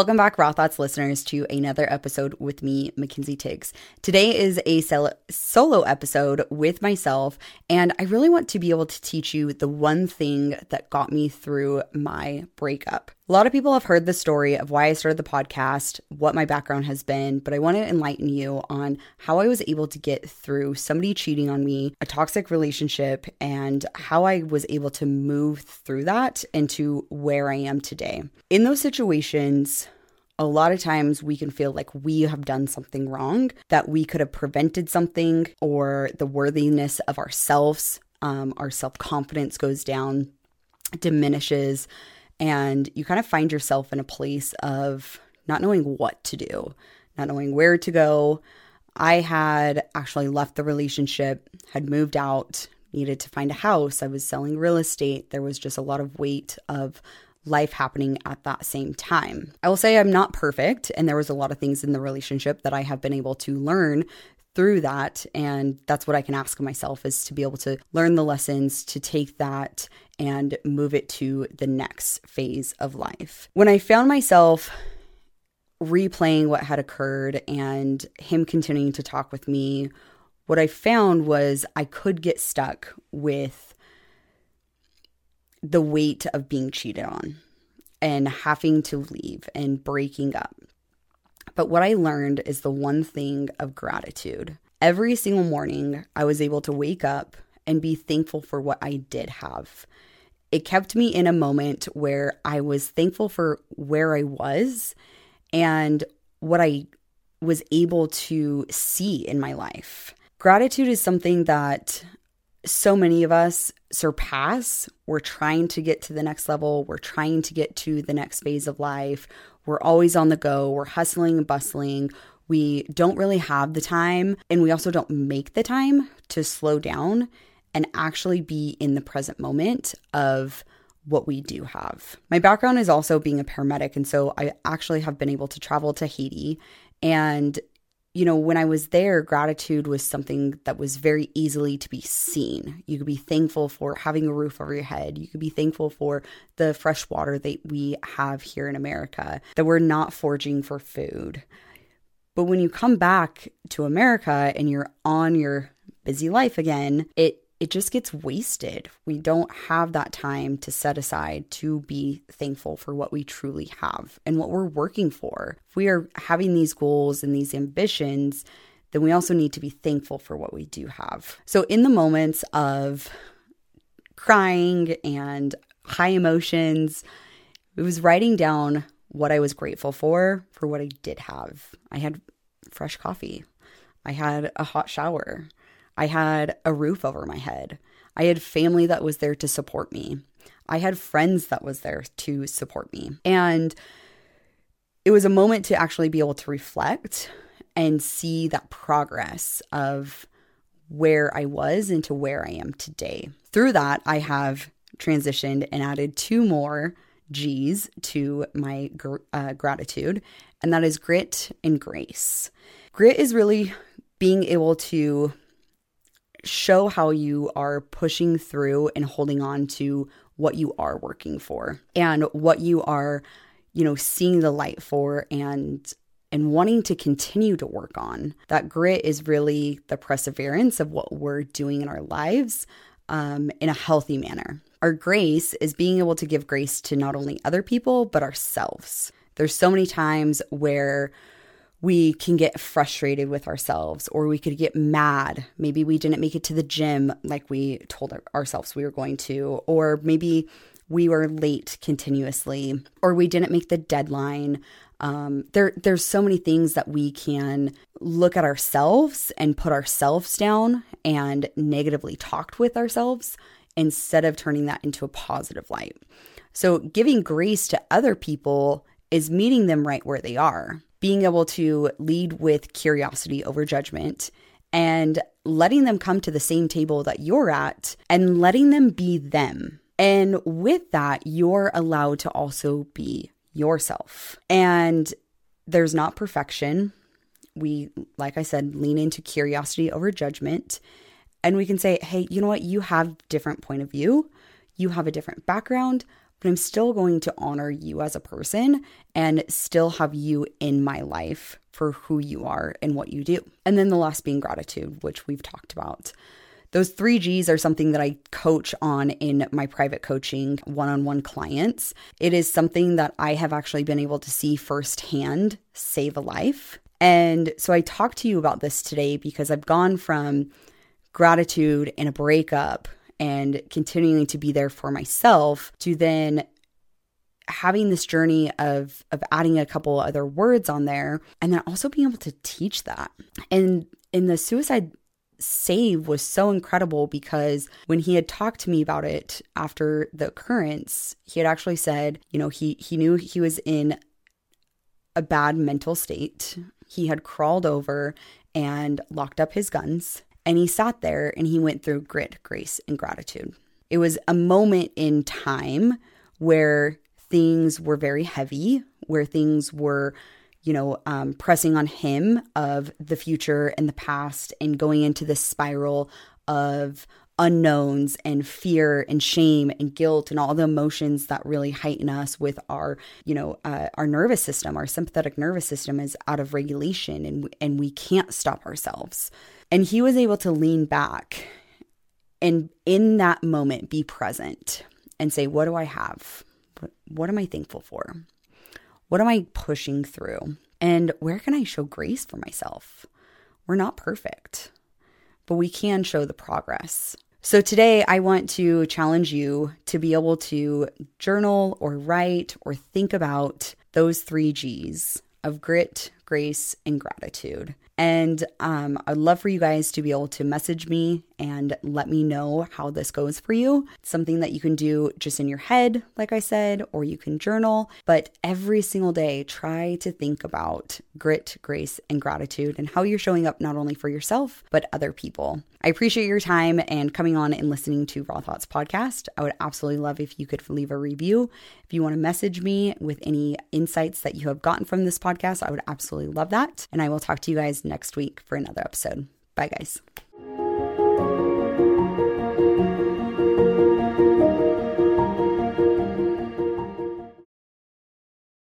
Welcome back, Raw Thoughts listeners, to another episode with me, Mackenzie Tiggs. Today is a solo episode with myself, and I really want to be able to teach you the one thing that got me through my breakup. A lot of people have heard the story of why I started the podcast, what my background has been, but I want to enlighten you on how I was able to get through somebody cheating on me, a toxic relationship, and how I was able to move through that into where I am today. In those situations, a lot of times we can feel like we have done something wrong, that we could have prevented something, or the worthiness of ourselves, um, our self confidence goes down, diminishes and you kind of find yourself in a place of not knowing what to do, not knowing where to go. I had actually left the relationship, had moved out, needed to find a house. I was selling real estate. There was just a lot of weight of life happening at that same time. I will say I'm not perfect, and there was a lot of things in the relationship that I have been able to learn through that and that's what i can ask myself is to be able to learn the lessons to take that and move it to the next phase of life. When i found myself replaying what had occurred and him continuing to talk with me what i found was i could get stuck with the weight of being cheated on and having to leave and breaking up but what I learned is the one thing of gratitude. Every single morning, I was able to wake up and be thankful for what I did have. It kept me in a moment where I was thankful for where I was and what I was able to see in my life. Gratitude is something that so many of us surpass. We're trying to get to the next level, we're trying to get to the next phase of life. We're always on the go, we're hustling and bustling. We don't really have the time, and we also don't make the time to slow down and actually be in the present moment of what we do have. My background is also being a paramedic, and so I actually have been able to travel to Haiti and you know, when I was there, gratitude was something that was very easily to be seen. You could be thankful for having a roof over your head. You could be thankful for the fresh water that we have here in America, that we're not foraging for food. But when you come back to America and you're on your busy life again, it it just gets wasted. We don't have that time to set aside to be thankful for what we truly have and what we're working for. If we are having these goals and these ambitions, then we also need to be thankful for what we do have. So, in the moments of crying and high emotions, it was writing down what I was grateful for, for what I did have. I had fresh coffee, I had a hot shower. I had a roof over my head. I had family that was there to support me. I had friends that was there to support me. And it was a moment to actually be able to reflect and see that progress of where I was into where I am today. Through that, I have transitioned and added two more G's to my gr- uh, gratitude, and that is grit and grace. Grit is really being able to show how you are pushing through and holding on to what you are working for and what you are you know seeing the light for and and wanting to continue to work on. That grit is really the perseverance of what we're doing in our lives um, in a healthy manner. Our grace is being able to give grace to not only other people but ourselves. There's so many times where we can get frustrated with ourselves or we could get mad. Maybe we didn't make it to the gym like we told ourselves we were going to, or maybe we were late continuously, or we didn't make the deadline. Um, there, there's so many things that we can look at ourselves and put ourselves down and negatively talked with ourselves instead of turning that into a positive light. So, giving grace to other people is meeting them right where they are being able to lead with curiosity over judgment and letting them come to the same table that you're at and letting them be them. And with that, you're allowed to also be yourself. And there's not perfection. We, like I said, lean into curiosity over judgment. And we can say, hey, you know what? You have different point of view. You have a different background, but I'm still going to honor you as a person and still have you in my life for who you are and what you do. And then the last being gratitude, which we've talked about. Those three G's are something that I coach on in my private coaching one on one clients. It is something that I have actually been able to see firsthand save a life. And so I talked to you about this today because I've gone from gratitude in a breakup and continuing to be there for myself to then having this journey of of adding a couple other words on there and then also being able to teach that. And in the suicide save was so incredible because when he had talked to me about it after the occurrence, he had actually said, you know, he he knew he was in a bad mental state. He had crawled over and locked up his guns and he sat there and he went through grit, grace, and gratitude. It was a moment in time where things were very heavy, where things were you know, um, pressing on him of the future and the past and going into this spiral of unknowns and fear and shame and guilt and all the emotions that really heighten us with our you know uh, our nervous system our sympathetic nervous system is out of regulation and and we can't stop ourselves and he was able to lean back and in that moment be present and say what do i have what, am i thankful for what am I pushing through? And where can I show grace for myself? We're not perfect, but we can show the progress. So today, I want to challenge you to be able to journal or write or think about those three G's of grit, grace, and gratitude. And um, I'd love for you guys to be able to message me and let me know how this goes for you. It's something that you can do just in your head, like I said, or you can journal. But every single day, try to think about grit, grace, and gratitude and how you're showing up not only for yourself, but other people. I appreciate your time and coming on and listening to Raw Thoughts podcast. I would absolutely love if you could leave a review. If you want to message me with any insights that you have gotten from this podcast, I would absolutely love that. And I will talk to you guys next week for another episode. Bye, guys.